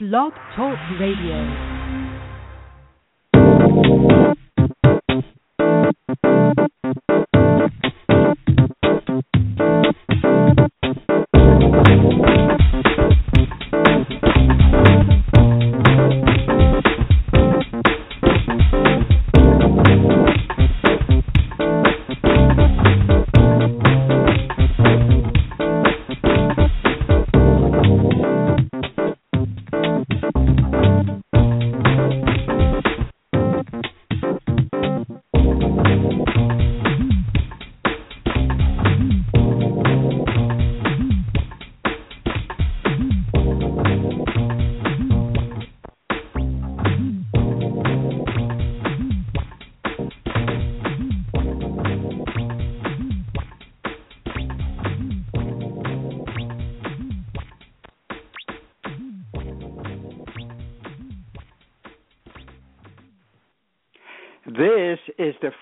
Blog Talk Radio.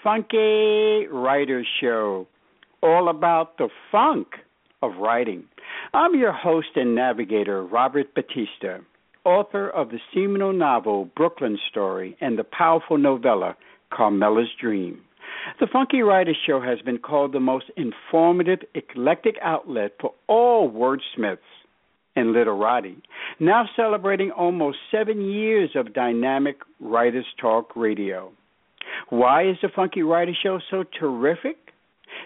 Funky Writer Show, all about the funk of writing. I'm your host and navigator, Robert Batista, author of the seminal novel Brooklyn Story and the powerful novella Carmela's Dream. The Funky Writer Show has been called the most informative, eclectic outlet for all wordsmiths and literati, now celebrating almost seven years of dynamic Writers Talk Radio. Why is the Funky Writer Show so terrific?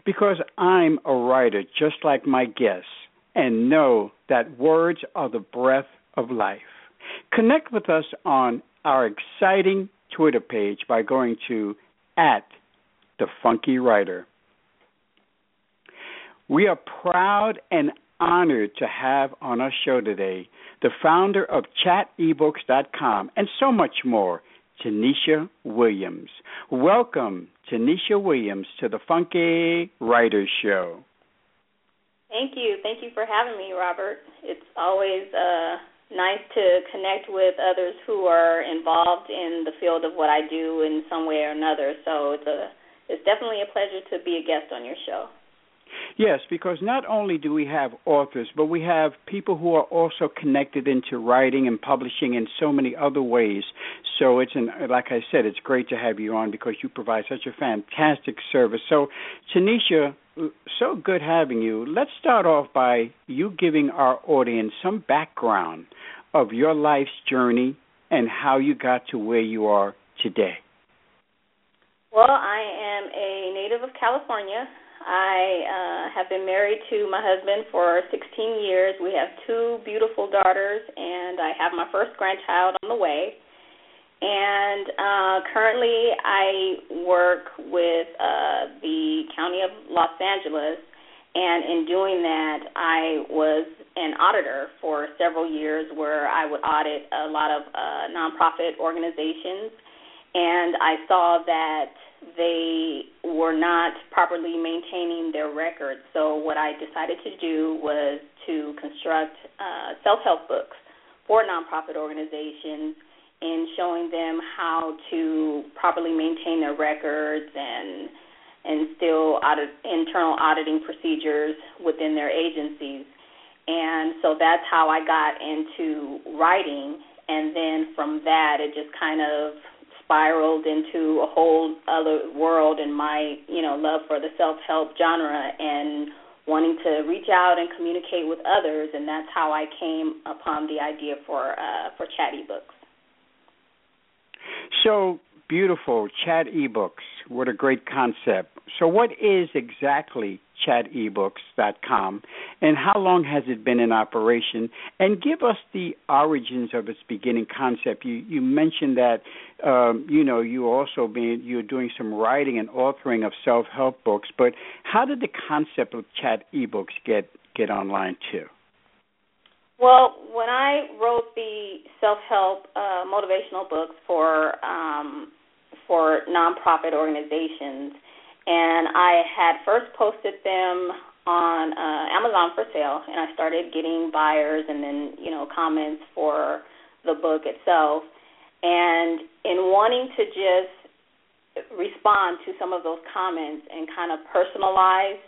Because I'm a writer just like my guests and know that words are the breath of life. Connect with us on our exciting Twitter page by going to at the Funky Writer. We are proud and honored to have on our show today the founder of chatebooks.com and so much more, Tanisha Williams. Welcome, Tanisha Williams, to the Funky Writers Show. Thank you. Thank you for having me, Robert. It's always uh, nice to connect with others who are involved in the field of what I do in some way or another. So it's a it's definitely a pleasure to be a guest on your show. Yes, because not only do we have authors, but we have people who are also connected into writing and publishing in so many other ways. So it's an, like I said, it's great to have you on because you provide such a fantastic service. So, Tanisha, so good having you. Let's start off by you giving our audience some background of your life's journey and how you got to where you are today. Well, I am a native of California. I uh, have been married to my husband for 16 years. We have two beautiful daughters, and I have my first grandchild on the way. And uh, currently, I work with uh, the County of Los Angeles, and in doing that, I was an auditor for several years, where I would audit a lot of uh, nonprofit organizations, and I saw that they were not properly maintaining their records. So what I decided to do was to construct uh, self-help books for nonprofit organizations and showing them how to properly maintain their records and and still audit, internal auditing procedures within their agencies. And so that's how I got into writing. And then from that, it just kind of spiraled into a whole other world in my you know love for the self help genre and wanting to reach out and communicate with others and that's how I came upon the idea for uh for chat ebooks. So beautiful chat ebooks. What a great concept. So what is exactly chatebooks.com and how long has it been in operation? And give us the origins of its beginning concept. You you mentioned that um, you know you also been you're doing some writing and authoring of self-help books but how did the concept of chat ebooks get get online too? Well when i wrote the self-help uh, motivational books for um, for nonprofit organizations, and I had first posted them on uh, Amazon for sale, and I started getting buyers and then you know comments for the book itself. And in wanting to just respond to some of those comments and kind of personalize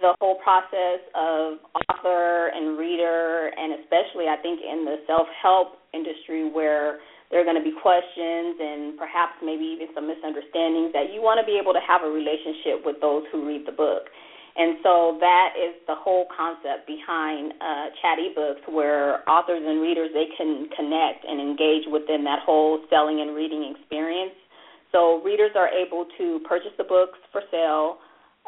the whole process of author and reader, and especially I think in the self help industry where there are going to be questions and perhaps maybe even some misunderstandings that you want to be able to have a relationship with those who read the book. And so that is the whole concept behind uh, chat ebooks, where authors and readers they can connect and engage within that whole selling and reading experience. So readers are able to purchase the books for sale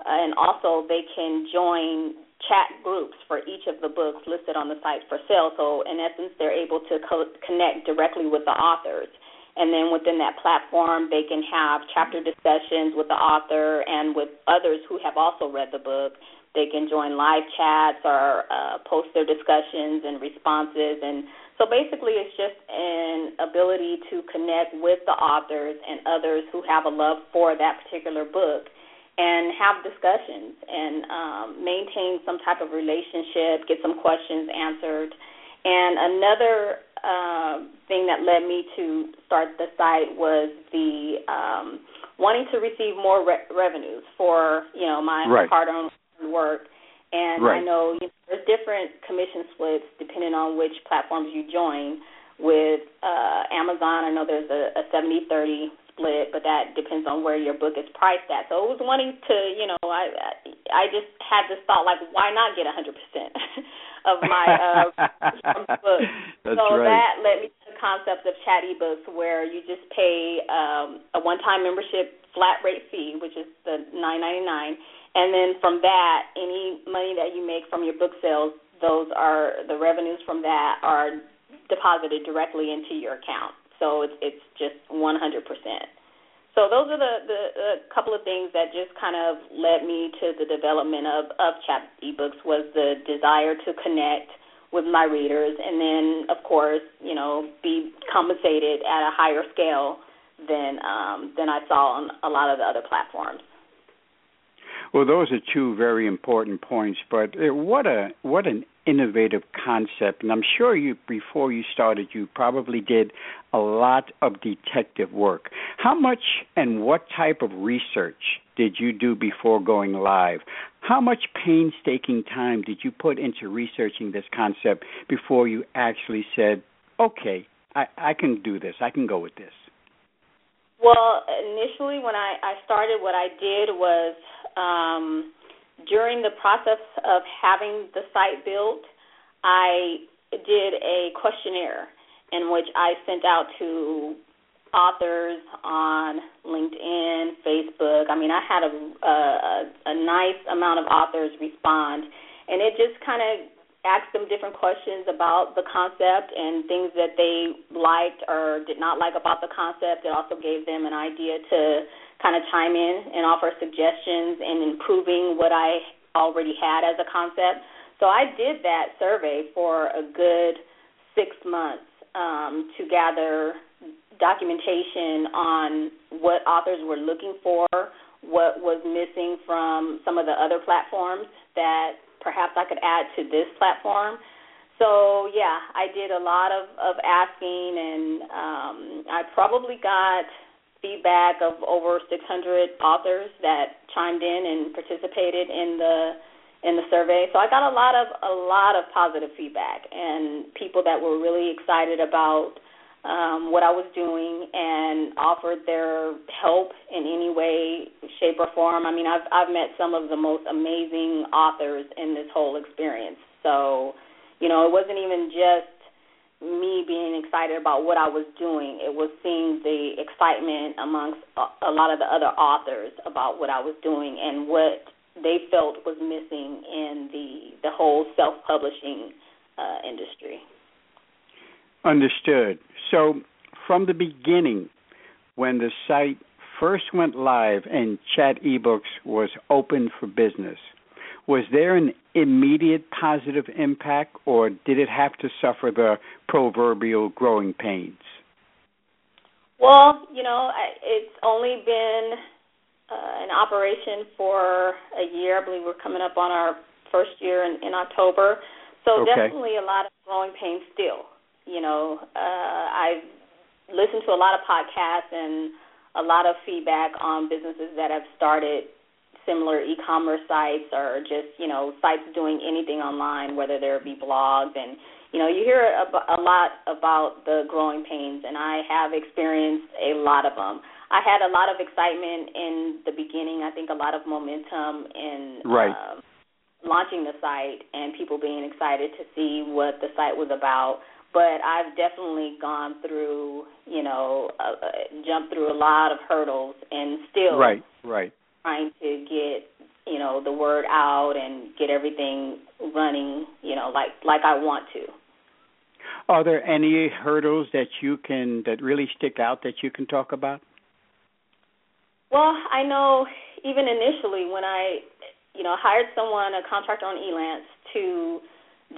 and also they can join chat groups for each of the books listed on the site for sale. So in essence, they're able to co- connect directly with the authors. And then within that platform, they can have chapter discussions with the author and with others who have also read the book. They can join live chats or uh, post their discussions and responses. And so basically, it's just an ability to connect with the authors and others who have a love for that particular book and have discussions and um, maintain some type of relationship, get some questions answered. And another uh, thing that led me to start the site was the um, wanting to receive more re- revenues for you know my right. hard-earned work. And right. I know you know, there's different commission splits depending on which platforms you join. With uh, Amazon, I know there's a, a 70-30 split, but that depends on where your book is priced at. So it was wanting to, you know, I I just had this thought like, why not get a hundred percent of my uh, book? That's so right. that led me to the concept of chat ebooks, where you just pay um, a one-time membership flat rate fee, which is the nine ninety nine, and then from that, any money that you make from your book sales, those are the revenues from that are deposited directly into your account so it's it's just 100%. So those are the the a couple of things that just kind of led me to the development of of chat ebooks was the desire to connect with my readers and then of course you know be compensated at a higher scale than um, than I saw on a lot of the other platforms. Well, those are two very important points. But uh, what a what an innovative concept, and I'm sure you before you started, you probably did a lot of detective work. How much and what type of research did you do before going live? How much painstaking time did you put into researching this concept before you actually said, "Okay, I, I can do this. I can go with this"? Well, initially when I, I started, what I did was um, during the process of having the site built, I did a questionnaire in which I sent out to authors on LinkedIn, Facebook. I mean, I had a a, a nice amount of authors respond, and it just kind of asked them different questions about the concept and things that they liked or did not like about the concept. It also gave them an idea to kind of chime in and offer suggestions and improving what I already had as a concept. So I did that survey for a good six months um, to gather documentation on what authors were looking for, what was missing from some of the other platforms that perhaps I could add to this platform. So yeah, I did a lot of of asking, and um, I probably got feedback of over 600 authors that chimed in and participated in the in the survey. So I got a lot of a lot of positive feedback and people that were really excited about um, what I was doing and offered their help in any way, shape, or form. I mean, I've I've met some of the most amazing authors in this whole experience. So, you know, it wasn't even just me being excited about what I was doing. It was seeing the excitement amongst a, a lot of the other authors about what I was doing and what they felt was missing in the the whole self-publishing uh, industry. Understood. So, from the beginning, when the site first went live and Chat eBooks was open for business, was there an immediate positive impact, or did it have to suffer the proverbial growing pains? Well, you know, it's only been uh, in operation for a year. I believe we're coming up on our first year in, in October. So okay. definitely a lot of growing pains still. You know, uh, I've listened to a lot of podcasts and a lot of feedback on businesses that have started similar e-commerce sites or just you know sites doing anything online, whether there be blogs and you know you hear a, a lot about the growing pains, and I have experienced a lot of them. I had a lot of excitement in the beginning. I think a lot of momentum in right. uh, launching the site and people being excited to see what the site was about. But I've definitely gone through, you know, uh, jumped through a lot of hurdles, and still right, right trying to get you know the word out and get everything running you know like like I want to. Are there any hurdles that you can that really stick out that you can talk about? Well, I know even initially when I you know hired someone a contractor on Elance to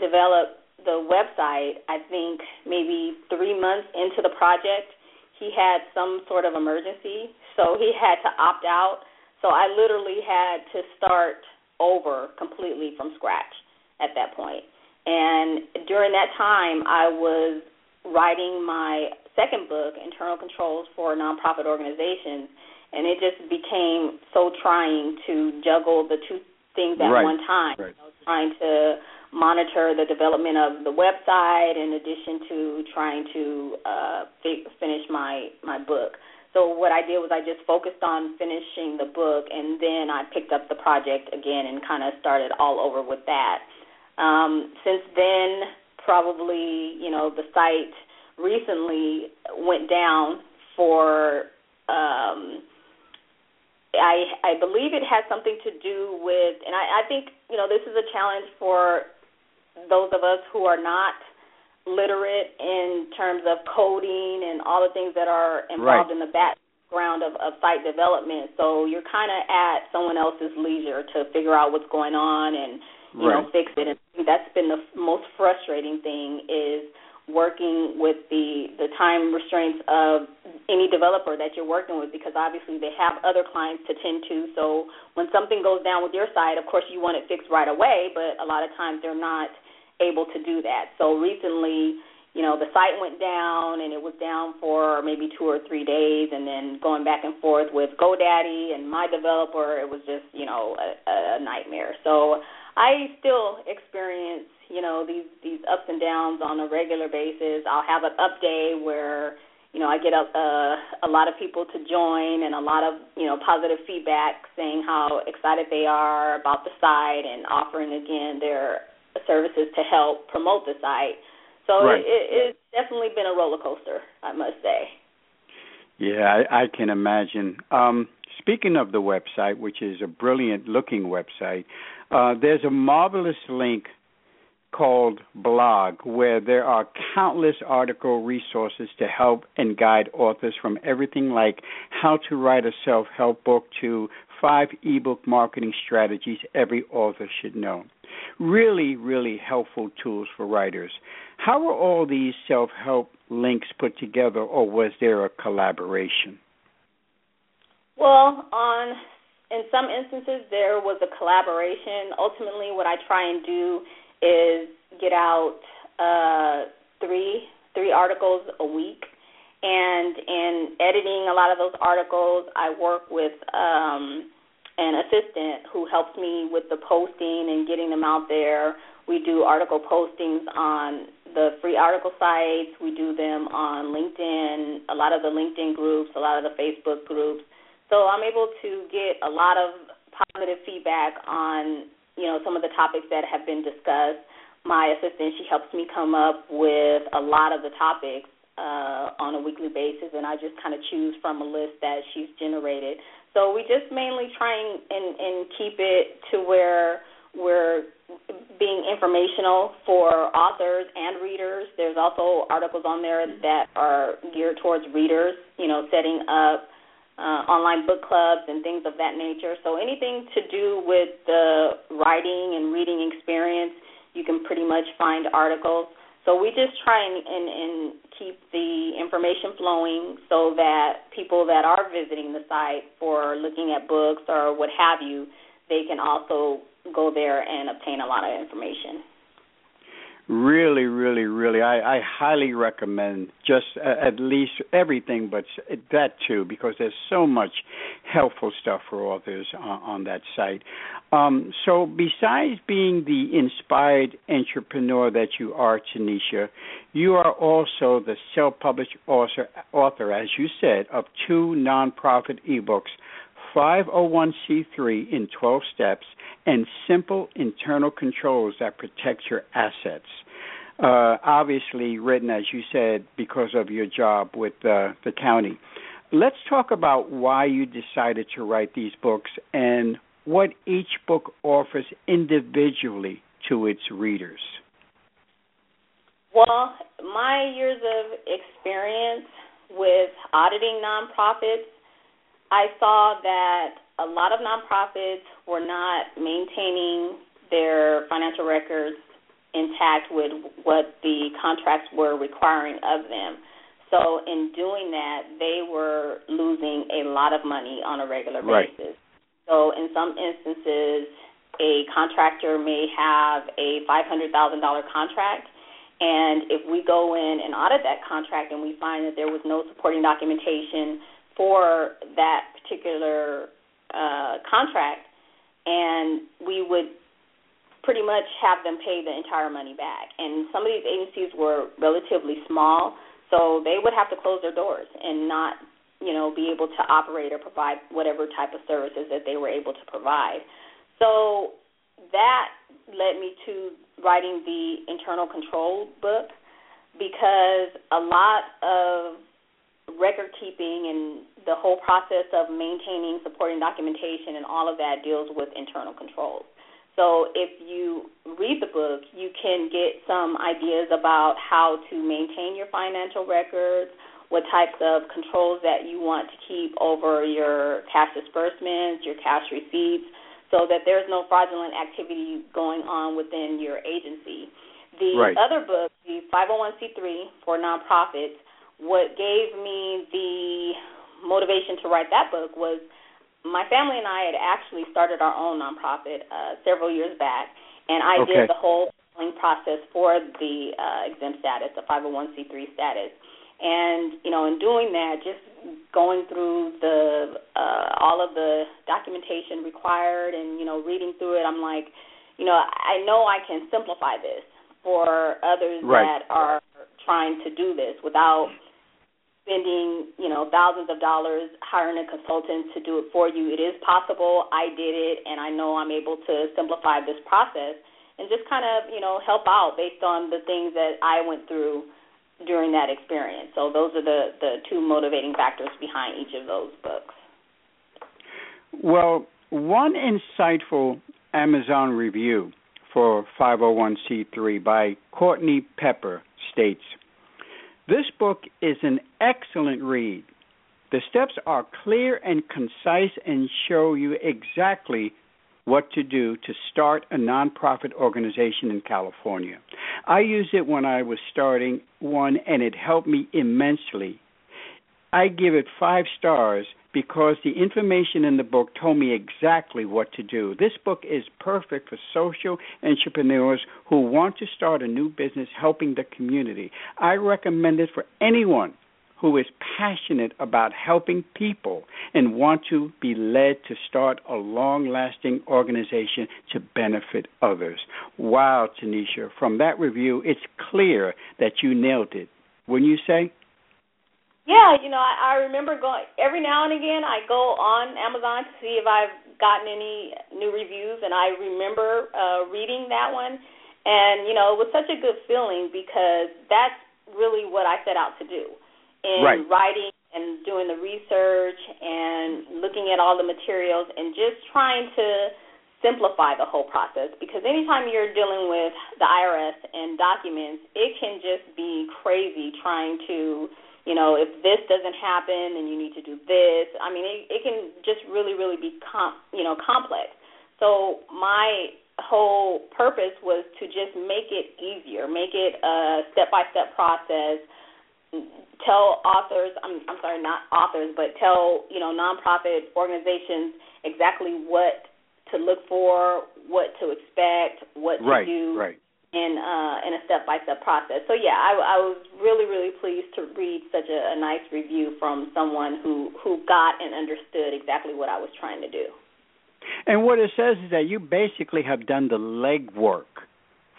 develop the website, I think maybe 3 months into the project, he had some sort of emergency, so he had to opt out so I literally had to start over completely from scratch at that point. And during that time, I was writing my second book, Internal Controls for Nonprofit Organizations, and it just became so trying to juggle the two things at right. one time. Right. You know, trying to monitor the development of the website in addition to trying to uh, fi- finish my my book. So what I did was I just focused on finishing the book, and then I picked up the project again and kind of started all over with that. Um, since then, probably you know the site recently went down for. Um, I I believe it has something to do with, and I, I think you know this is a challenge for those of us who are not literate in terms of coding and all the things that are involved right. in the background of, of site development. So you're kind of at someone else's leisure to figure out what's going on and you right. know fix it. And that's been the most frustrating thing is working with the the time restraints of any developer that you're working with because obviously they have other clients to tend to so when something goes down with your site of course you want it fixed right away but a lot of times they're not able to do that. So recently, you know, the site went down and it was down for maybe two or three days, and then going back and forth with GoDaddy and my developer, it was just you know a, a nightmare. So I still experience you know these these ups and downs on a regular basis. I'll have an up day where you know I get a a, a lot of people to join and a lot of you know positive feedback saying how excited they are about the site and offering again their services to help promote the site. So right. it, it, it's definitely been a roller coaster, I must say. Yeah, I, I can imagine. Um, speaking of the website, which is a brilliant looking website, uh, there's a marvelous link called blog where there are countless article resources to help and guide authors from everything like how to write a self-help book to five ebook marketing strategies every author should know really, really helpful tools for writers. How were all these self help links put together, or was there a collaboration? Well, on in some instances there was a collaboration. Ultimately, what I try and do is get out uh, three three articles a week, and in editing a lot of those articles, I work with um, an assistant who helps me with the posting and getting them out there. We do article postings on the free article sites. We do them on LinkedIn, a lot of the LinkedIn groups, a lot of the Facebook groups. So I'm able to get a lot of positive feedback on, you know, some of the topics that have been discussed. My assistant, she helps me come up with a lot of the topics uh, on a weekly basis, and I just kind of choose from a list that she's generated. So we just mainly try and, and, and keep it to where we're being informational for authors and readers. There's also articles on there that are geared towards readers, you know, setting up uh, online book clubs and things of that nature. So anything to do with the writing and reading experience, you can pretty much find articles. So we just try and, and, and keep the information flowing so that people that are visiting the site for looking at books or what have you, they can also go there and obtain a lot of information really, really, really, I, I highly recommend just uh, at least everything, but that too, because there's so much helpful stuff for authors on, on that site. Um, so, besides being the inspired entrepreneur that you are, Tanisha, you are also the self-published author, author, as you said, of two nonprofit ebooks. 501c3 in 12 steps and simple internal controls that protect your assets. Uh, obviously, written, as you said, because of your job with uh, the county. Let's talk about why you decided to write these books and what each book offers individually to its readers. Well, my years of experience with auditing nonprofits, I saw that a lot of nonprofits were not maintaining their financial records intact with what the contracts were requiring of them. So in doing that, they were losing a lot of money on a regular right. basis. So in some instances, a contractor may have a $500,000 contract, and if we go in and audit that contract and we find that there was no supporting documentation for that particular uh, contract, and we would pretty much have them pay the entire money back. And some of these agencies were relatively small, so they would have to close their doors and not, you know, be able to operate or provide whatever type of services that they were able to provide. So that led me to writing the internal control book because a lot of record keeping and the whole process of maintaining supporting documentation and all of that deals with internal controls. So if you read the book, you can get some ideas about how to maintain your financial records, what types of controls that you want to keep over your cash disbursements, your cash receipts, so that there's no fraudulent activity going on within your agency. The right. other book, the 501c3 for nonprofits, what gave me the motivation to write that book was – my family and I had actually started our own nonprofit uh, several years back, and I okay. did the whole process for the uh, exempt status, the 501c3 status. And you know, in doing that, just going through the uh, all of the documentation required, and you know, reading through it, I'm like, you know, I know I can simplify this for others right. that are trying to do this without spending, you know, thousands of dollars hiring a consultant to do it for you. It is possible. I did it, and I know I'm able to simplify this process and just kind of, you know, help out based on the things that I went through during that experience. So those are the the two motivating factors behind each of those books. Well, one insightful Amazon review for 501c3 by Courtney Pepper states this book is an excellent read. The steps are clear and concise and show you exactly what to do to start a nonprofit organization in California. I used it when I was starting one, and it helped me immensely. I give it five stars because the information in the book told me exactly what to do. This book is perfect for social entrepreneurs who want to start a new business helping the community. I recommend it for anyone who is passionate about helping people and want to be led to start a long lasting organization to benefit others. Wow, Tanisha, from that review, it's clear that you nailed it. Wouldn't you say? Yeah, you know, I, I remember going every now and again. I go on Amazon to see if I've gotten any new reviews, and I remember uh, reading that one, and you know, it was such a good feeling because that's really what I set out to do in right. writing and doing the research and looking at all the materials and just trying to simplify the whole process because anytime you're dealing with the IRS and documents, it can just be crazy trying to, you know, if this doesn't happen, then you need to do this. I mean, it, it can just really, really be, com- you know, complex. So my whole purpose was to just make it easier, make it a step-by-step process. Tell authors, I'm, I'm sorry, not authors, but tell you know nonprofit organizations exactly what to look for, what to expect, what to right, do, right. in uh, in a step by step process. So yeah, I, I was really really pleased to read such a, a nice review from someone who who got and understood exactly what I was trying to do. And what it says is that you basically have done the legwork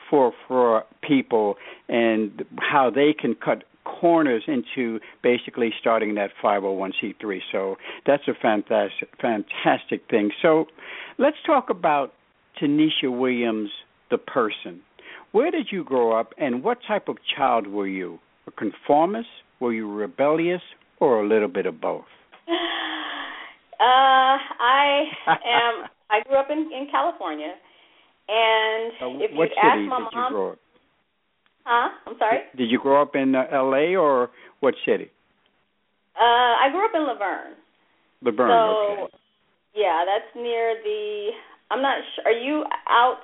for for people and how they can cut corners into basically starting that 501c3. So that's a fantastic fantastic thing. So let's talk about Tanisha Williams the person. Where did you grow up and what type of child were you? A conformist? Were you rebellious or a little bit of both? Uh, I am I grew up in in California, and uh, if you ask my did mom, you grow up? Huh? I'm sorry. Did you grow up in uh, L.A. or what city? Uh, I grew up in La Verne. Laverne. so, okay. yeah, that's near the. I'm not sure. Are you out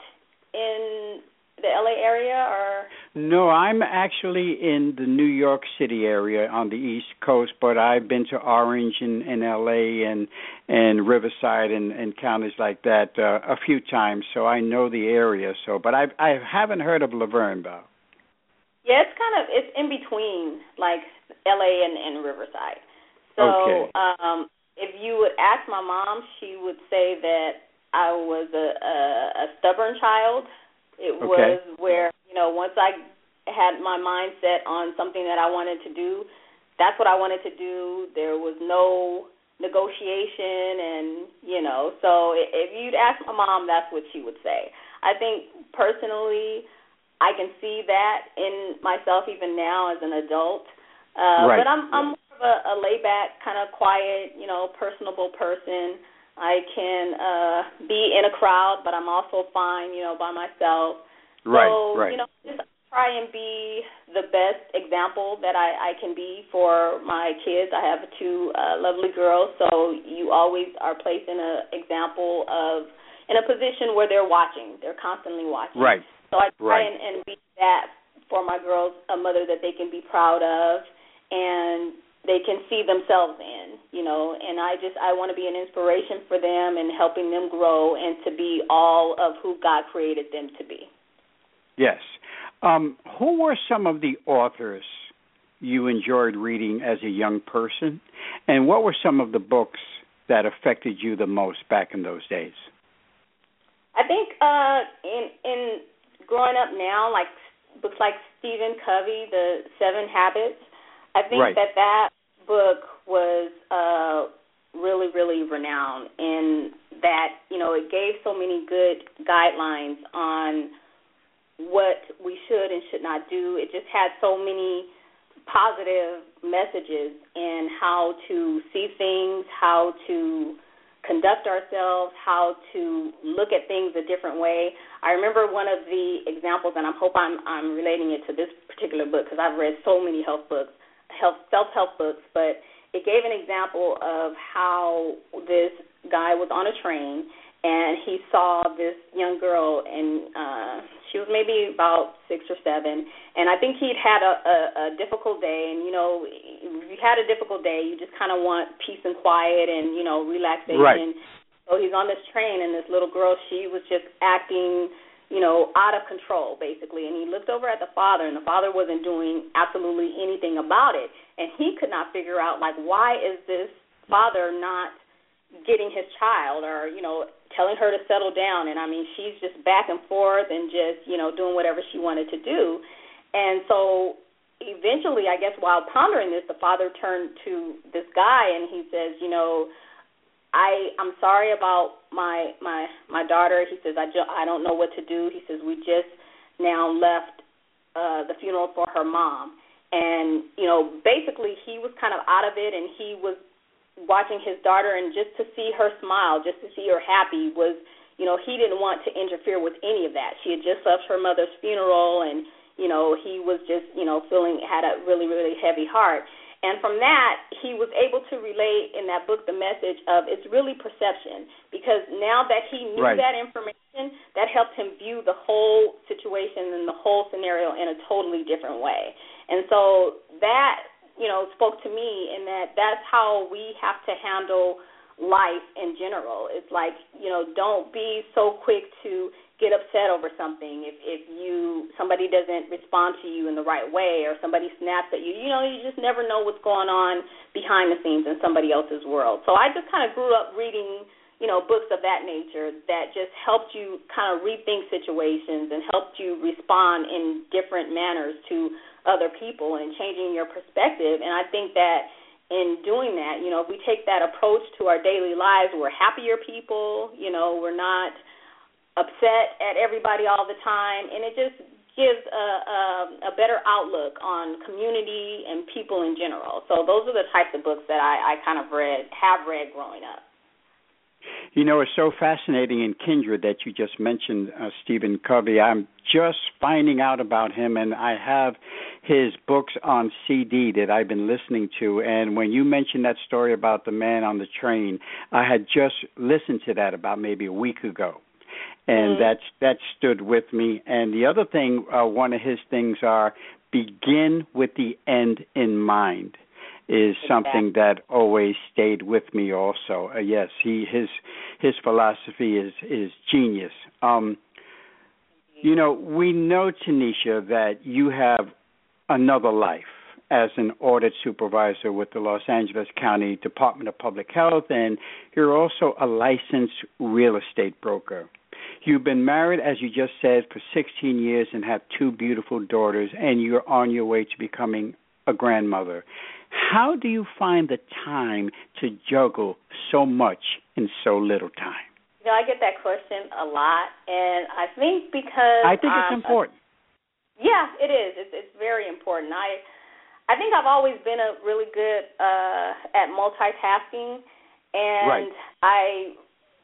in the LA area or? No, I'm actually in the New York City area on the East Coast, but I've been to Orange and, and LA and and Riverside and, and counties like that uh, a few times, so I know the area. So, but I I haven't heard of La Verne though. Yeah, it's kind of it's in between like LA and, and Riverside. So Okay. um if you would ask my mom, she would say that I was a a, a stubborn child. It Okay. was where, you know, once I had my mind set on something that I wanted to do, that's what I wanted to do. There was no negotiation and, you know, so if you'd ask my mom, that's what she would say. I think personally I can see that in myself even now as an adult. Uh Right. but I'm I'm more of a, a laid back, kind of quiet, you know, personable person. I can uh be in a crowd, but I'm also fine, you know, by myself. Right, so, right. you know, just try and be the best example that I, I can be for my kids. I have two uh, lovely girls, so you always are placed in an example of in a position where they're watching. They're constantly watching. Right. So I try Right. and, and be that for my girls, a mother that they can be proud of and they can see themselves in, you know, and I just I want to be an inspiration for them and helping them grow and to be all of who God created them to be. Yes. Um, who were some of the authors you enjoyed reading as a young person, and what were some of the books that affected you the most back in those days? I think uh in in growing up now, like books like Stephen Covey, The Seven Habits, I think Right. that that book was uh really really renowned in that you know it gave so many good guidelines on what we should and should not do. It just had so many positive messages in how to see things, how to conduct ourselves, how to look at things a different way. I remember one of the examples, and I hope I'm I'm relating it to this particular book because I've read so many health books, health self help books, but it gave an example of how this guy was on a train and he saw this young girl and uh she was maybe about six or seven and i think he'd had a a, a difficult day and you know if you had a difficult day you just kind of want peace and quiet and you know relaxation Right. so he's on this train and this little girl she was just acting you know out of control basically and he looked over at the father and the father wasn't doing absolutely anything about it and he could not figure out like why is this father not getting his child or you know telling her to settle down. And i mean she's just back and forth and just you know doing whatever she wanted to do. And so eventually i guess while pondering this the father turned to this guy and he says you know i i'm sorry about my my my daughter. He says i ju- i don't know what to do. He says we just now left uh the funeral for her mom. And you know basically he was kind of out of it and he was watching his daughter and just to see her smile, just to see her happy was, you know, he didn't want to interfere with any of that. She had just left her mother's funeral and, you know, he was just, you know, feeling had a really, really heavy heart. And from that, he was able to relate in that book the message of it's really perception because now that he knew right. that information, that helped him view the whole situation and the whole scenario in a totally different way. And so that, you know, spoke to me in that that's how we have to handle life in general. It's like, you know, don't be so quick to get upset over something if if you somebody doesn't respond to you in the right way or somebody snaps at you you know you just never know what's going on behind the scenes in somebody else's world so i just kind of grew up reading you know books of that nature that just helped you kind of rethink situations and helped you respond in different manners to other people and changing your perspective and i think that in doing that you know if we take that approach to our daily lives we're happier people you know we're not upset at everybody all the time, and it just gives a, a, a better outlook on community and people in general. So those are the types of books that I, I kind of read, have read growing up. You know, it's so fascinating in Kindred that you just mentioned uh, Stephen Covey. I'm just finding out about him, and I have his books on CD that I've been listening to. And when you mentioned that story about the man on the train, I had just listened to that about maybe a week ago and mm. that's that stood with me. And the other thing, uh, one of his things are begin with the end in mind is something that always stayed with me also. Uh, yes, he his his philosophy is is genius. Um you know, we know Tanisha that you have another life as an audit supervisor with the Los Angeles County Department of Public Health and you're also a licensed real estate broker. You've been married, as you just said, for 16 years and have two beautiful daughters, and you're on your way to becoming a grandmother. How do you find the time to juggle so much in so little time? You know, I get that question a lot, and I think because I think it's um, important. Yeah, it is. It's, it's very important. I I think I've always been a really good uh at multitasking, and right. I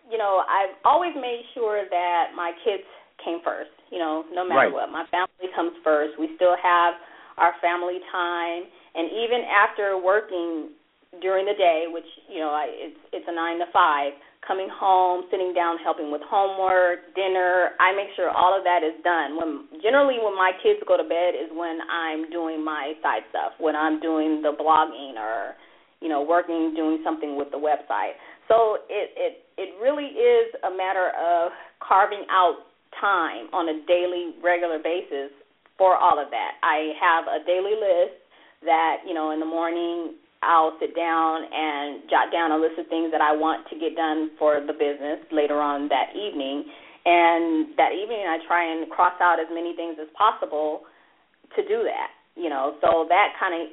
you know, I've always made sure that my kids came first. You know, no matter right. what, my family comes first. We still have our family time, and even after working during the day, which you know, I, it's it's a nine to five. Coming home, sitting down, helping with homework, dinner. I make sure all of that is done. When generally when my kids go to bed is when I'm doing my side stuff. When I'm doing the blogging or you know working, doing something with the website. So it it it really is a matter of carving out time on a daily, regular basis for all of that. I have a daily list that you know in the morning I'll sit down and jot down a list of things that I want to get done for the business later on that evening. And that evening, I try and cross out as many things as possible to do that you know so that kind of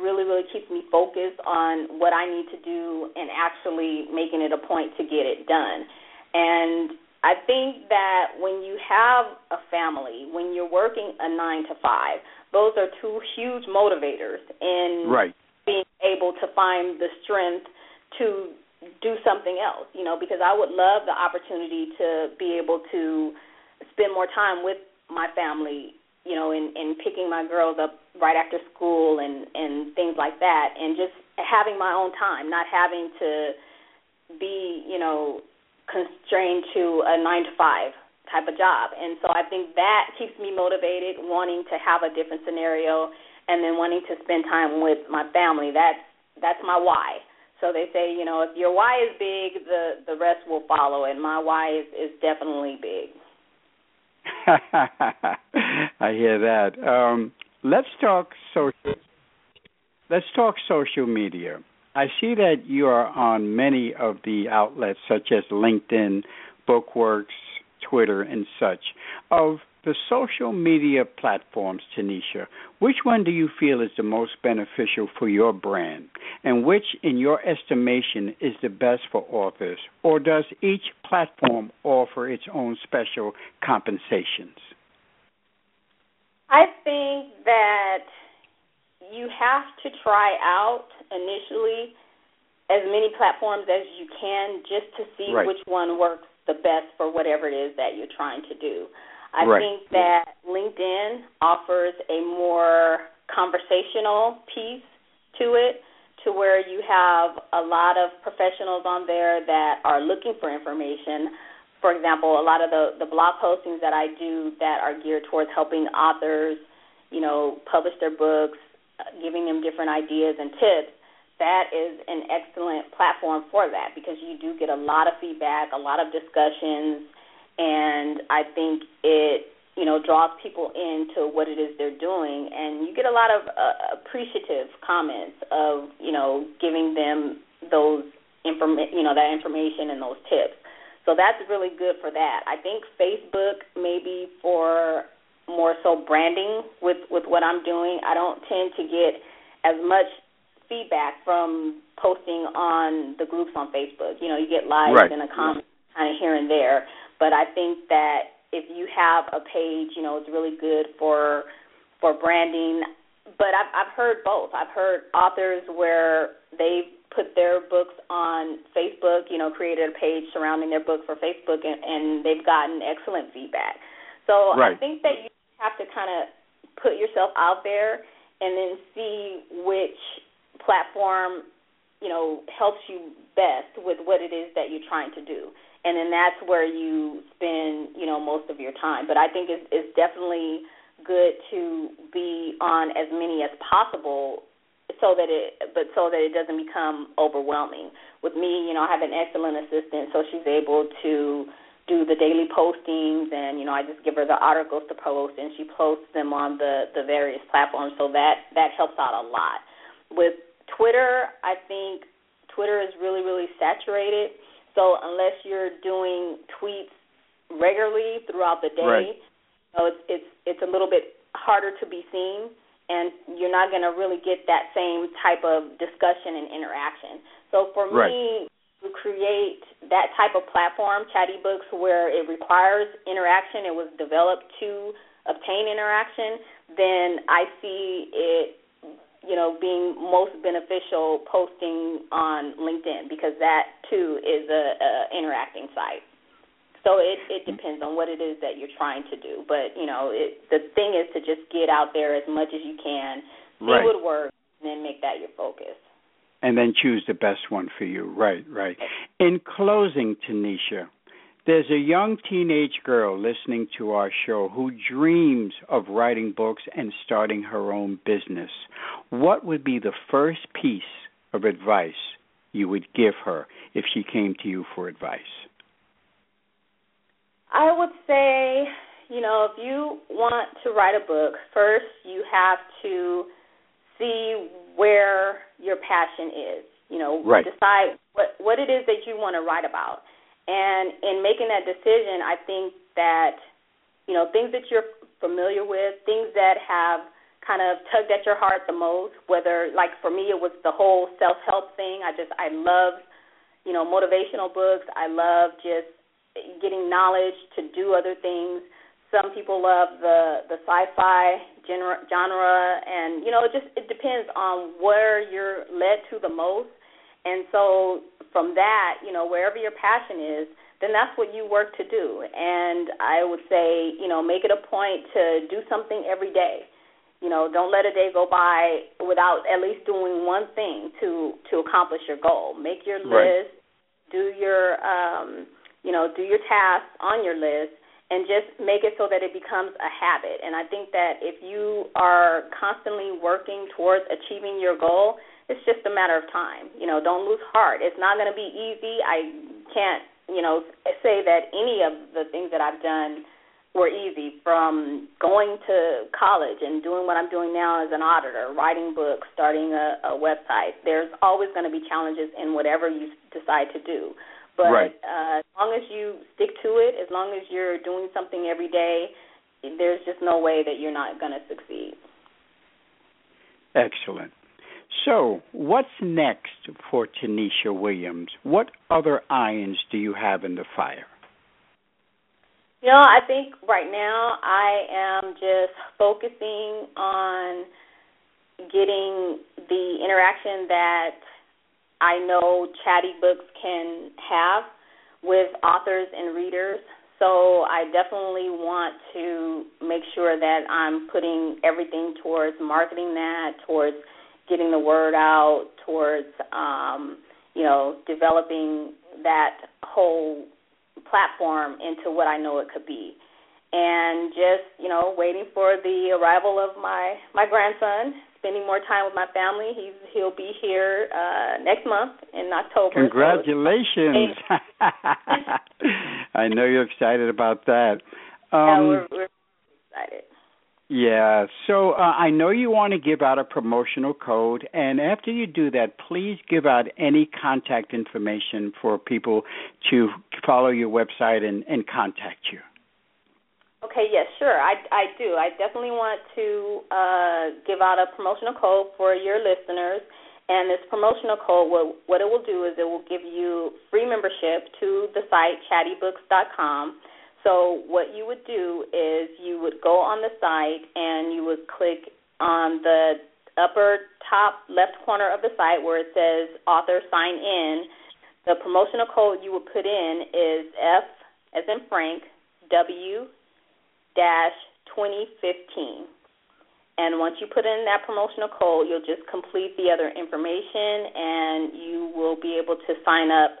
really really keeps me focused on what i need to do and actually making it a point to get it done and i think that when you have a family when you're working a 9 to 5 those are two huge motivators in right. Being able to find the strength to do something else you know because i would love the opportunity to be able to spend more time with my family you know, in, in picking my girls up right after school and and things like that, and just having my own time, not having to be, you know, constrained to a nine to five type of job. And so I think that keeps me motivated, wanting to have a different scenario, and then wanting to spend time with my family. That's that's my why. So they say, you know, if your why is big, the the rest will follow, and my why is is definitely big. I hear that. Um, let's talk social. Let's talk social media. I see that you are on many of the outlets such as LinkedIn, Bookworks, Twitter, and such. Of the social media platforms, Tanisha, which one do you feel is the most beneficial for your brand? And which, in your estimation, is the best for authors? Or does each platform offer its own special compensations? I think that you have to try out initially as many platforms as you can just to see right. which one works the best for whatever it is that you're trying to do. I right. think that LinkedIn offers a more conversational piece to it to where you have a lot of professionals on there that are looking for information. For example, a lot of the the blog postings that I do that are geared towards helping authors, you know, publish their books, giving them different ideas and tips that is an excellent platform for that because you do get a lot of feedback, a lot of discussions, and I think it you know draws people into what it is they're doing, and you get a lot of uh, appreciative comments of you know giving them those inform you know that information and those tips. So that's really good for that. I think Facebook maybe for more so branding with with what I'm doing. I don't tend to get as much feedback from posting on the groups on Facebook. You know, you get likes right. and a comment kind of here and there, but I think that if you have a page, you know, it's really good for for branding. But I've I've heard both. I've heard authors where they've put their books on Facebook, you know, created a page surrounding their book for Facebook, and, and they've gotten excellent feedback. So right. I think that you have to kind of put yourself out there and then see which platform, you know, helps you best with what it is that you're trying to do. And then that's where you spend, you know, most of your time. But I think it's, it's definitely good to be on as many as possible so that it but so that it doesn't become overwhelming. With me, you know, I have an excellent assistant so she's able to do the daily postings and you know I just give her the articles to post and she posts them on the the various platforms so that that helps out a lot. With Twitter, I think Twitter is really, really saturated. So unless you're doing tweets regularly throughout the day, right. know, it's it's it's a little bit harder to be seen, and you're not going to really get that same type of discussion and interaction. So for right. me, to create that type of platform, ChatEbooks, where it requires interaction, it was developed to obtain interaction, then I see it you know, being most beneficial posting on LinkedIn because that too is a, a interacting site. So it it depends on what it is that you're trying to do, but you know, it, the thing is to just get out there as much as you can, see right. what works, and then make that your focus. And then choose the best one for you. Right, right. In closing, Tanisha, there's a young teenage girl listening to our show who dreams of writing books and starting her own business. What would be the first piece of advice you would give her if she came to you for advice? I would say, you know, if you want to write a book, first you have to see where your passion is. You know, right. decide what what it is that you want to write about and in making that decision, I think that you know things that you're familiar with, things that have kind of tugged at your heart the most. Whether like for me, it was the whole self-help thing. I just I love you know motivational books. I love just getting knowledge to do other things. Some people love the the sci-fi genre, genre, and you know it just it depends on where you're led to the most. And so from that, you know, wherever your passion is, then that's what you work to do. And I would say, you know, make it a point to do something every day. You know, don't let a day go by without at least doing one thing to to accomplish your goal. Make your right. list, do your um, you know, do your tasks on your list and just make it so that it becomes a habit. And I think that if you are constantly working towards achieving your goal, it's just a matter of time. You know, don't lose heart. It's not going to be easy. I can't, you know, say that any of the things that I've done were easy from going to college and doing what I'm doing now as an auditor, writing books, starting a, a website. There's always going to be challenges in whatever you decide to do. But right. uh, as long as you stick to it, as long as you're doing something every day, there's just no way that you're not going to succeed. Excellent. So, what's next for Tanisha Williams? What other irons do you have in the fire? You know, I think right now I am just focusing on getting the interaction that I know ChatEbooks can have with authors and readers. So I definitely want to make sure that I'm putting everything towards marketing that, towards getting the word out, towards um, you know developing that whole platform into what I know it could be. And just you know waiting for the arrival of my my grandson spending more time with my family. He's he'll be here uh next month in October. Congratulations! So I know you're excited about that. Um, yeah, we're, we're excited. Yeah. So uh, I know you want to give out a promotional code, and after you do that, please give out any contact information for people to follow your website and, and contact you. Okay, yes, sure. I, I do. I definitely want to uh, give out a promotional code for your listeners. And this promotional code, what, what it will do is it will give you free membership to the site chatebooks.com. So what you would do is you would go on the site and you would click on the upper top left corner of the site where it says author sign in. The promotional code you would put in is F as in Frank, W 2015. And once you put in that promotional code, you'll just complete the other information and you will be able to sign up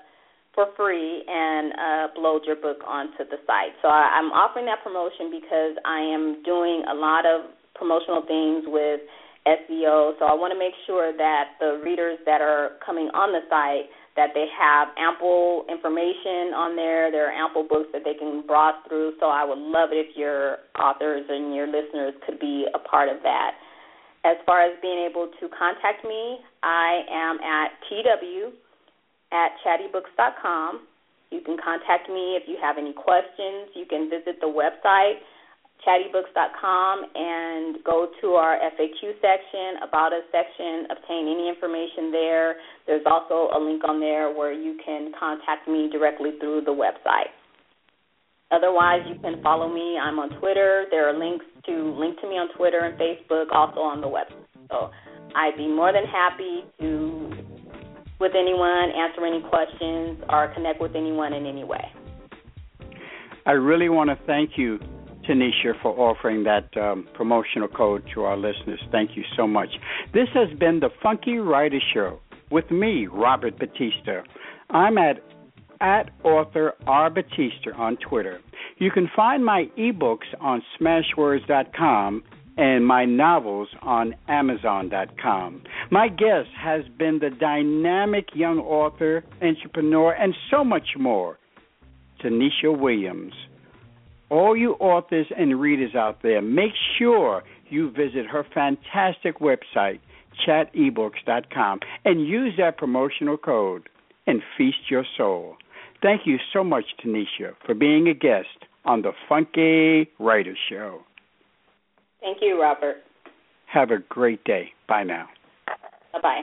for free and uh, upload your book onto the site. So I, I'm offering that promotion because I am doing a lot of promotional things with SEO. So I want to make sure that the readers that are coming on the site that they have ample information on there. There are ample books that they can browse through. So I would love it if your authors and your listeners could be a part of that. As far as being able to contact me, I am at tw at chatebooks.com. You can contact me if you have any questions. You can visit the website chatebooks.com and go to our FAQ section, About Us section, obtain any information there. There's also a link on there where you can contact me directly through the website. Otherwise, you can follow me. I'm on Twitter. There are links to link to me on Twitter and Facebook, also on the website. So I'd be more than happy to with anyone, answer any questions, or connect with anyone in any way. I really want to thank you Tanisha, for offering that um, promotional code to our listeners. Thank you so much. This has been the Funky Writer Show with me, Robert Batista. I'm at at author R Batista on Twitter. You can find my ebooks on Smashwords.com and my novels on Amazon.com. My guest has been the dynamic young author, entrepreneur, and so much more, Tanisha Williams all you authors and readers out there, make sure you visit her fantastic website, chatebooks.com, and use that promotional code and feast your soul. Thank you so much, Tanisha, for being a guest on the Funky Writer Show. Thank you, Robert. Have a great day. Bye now. Bye bye.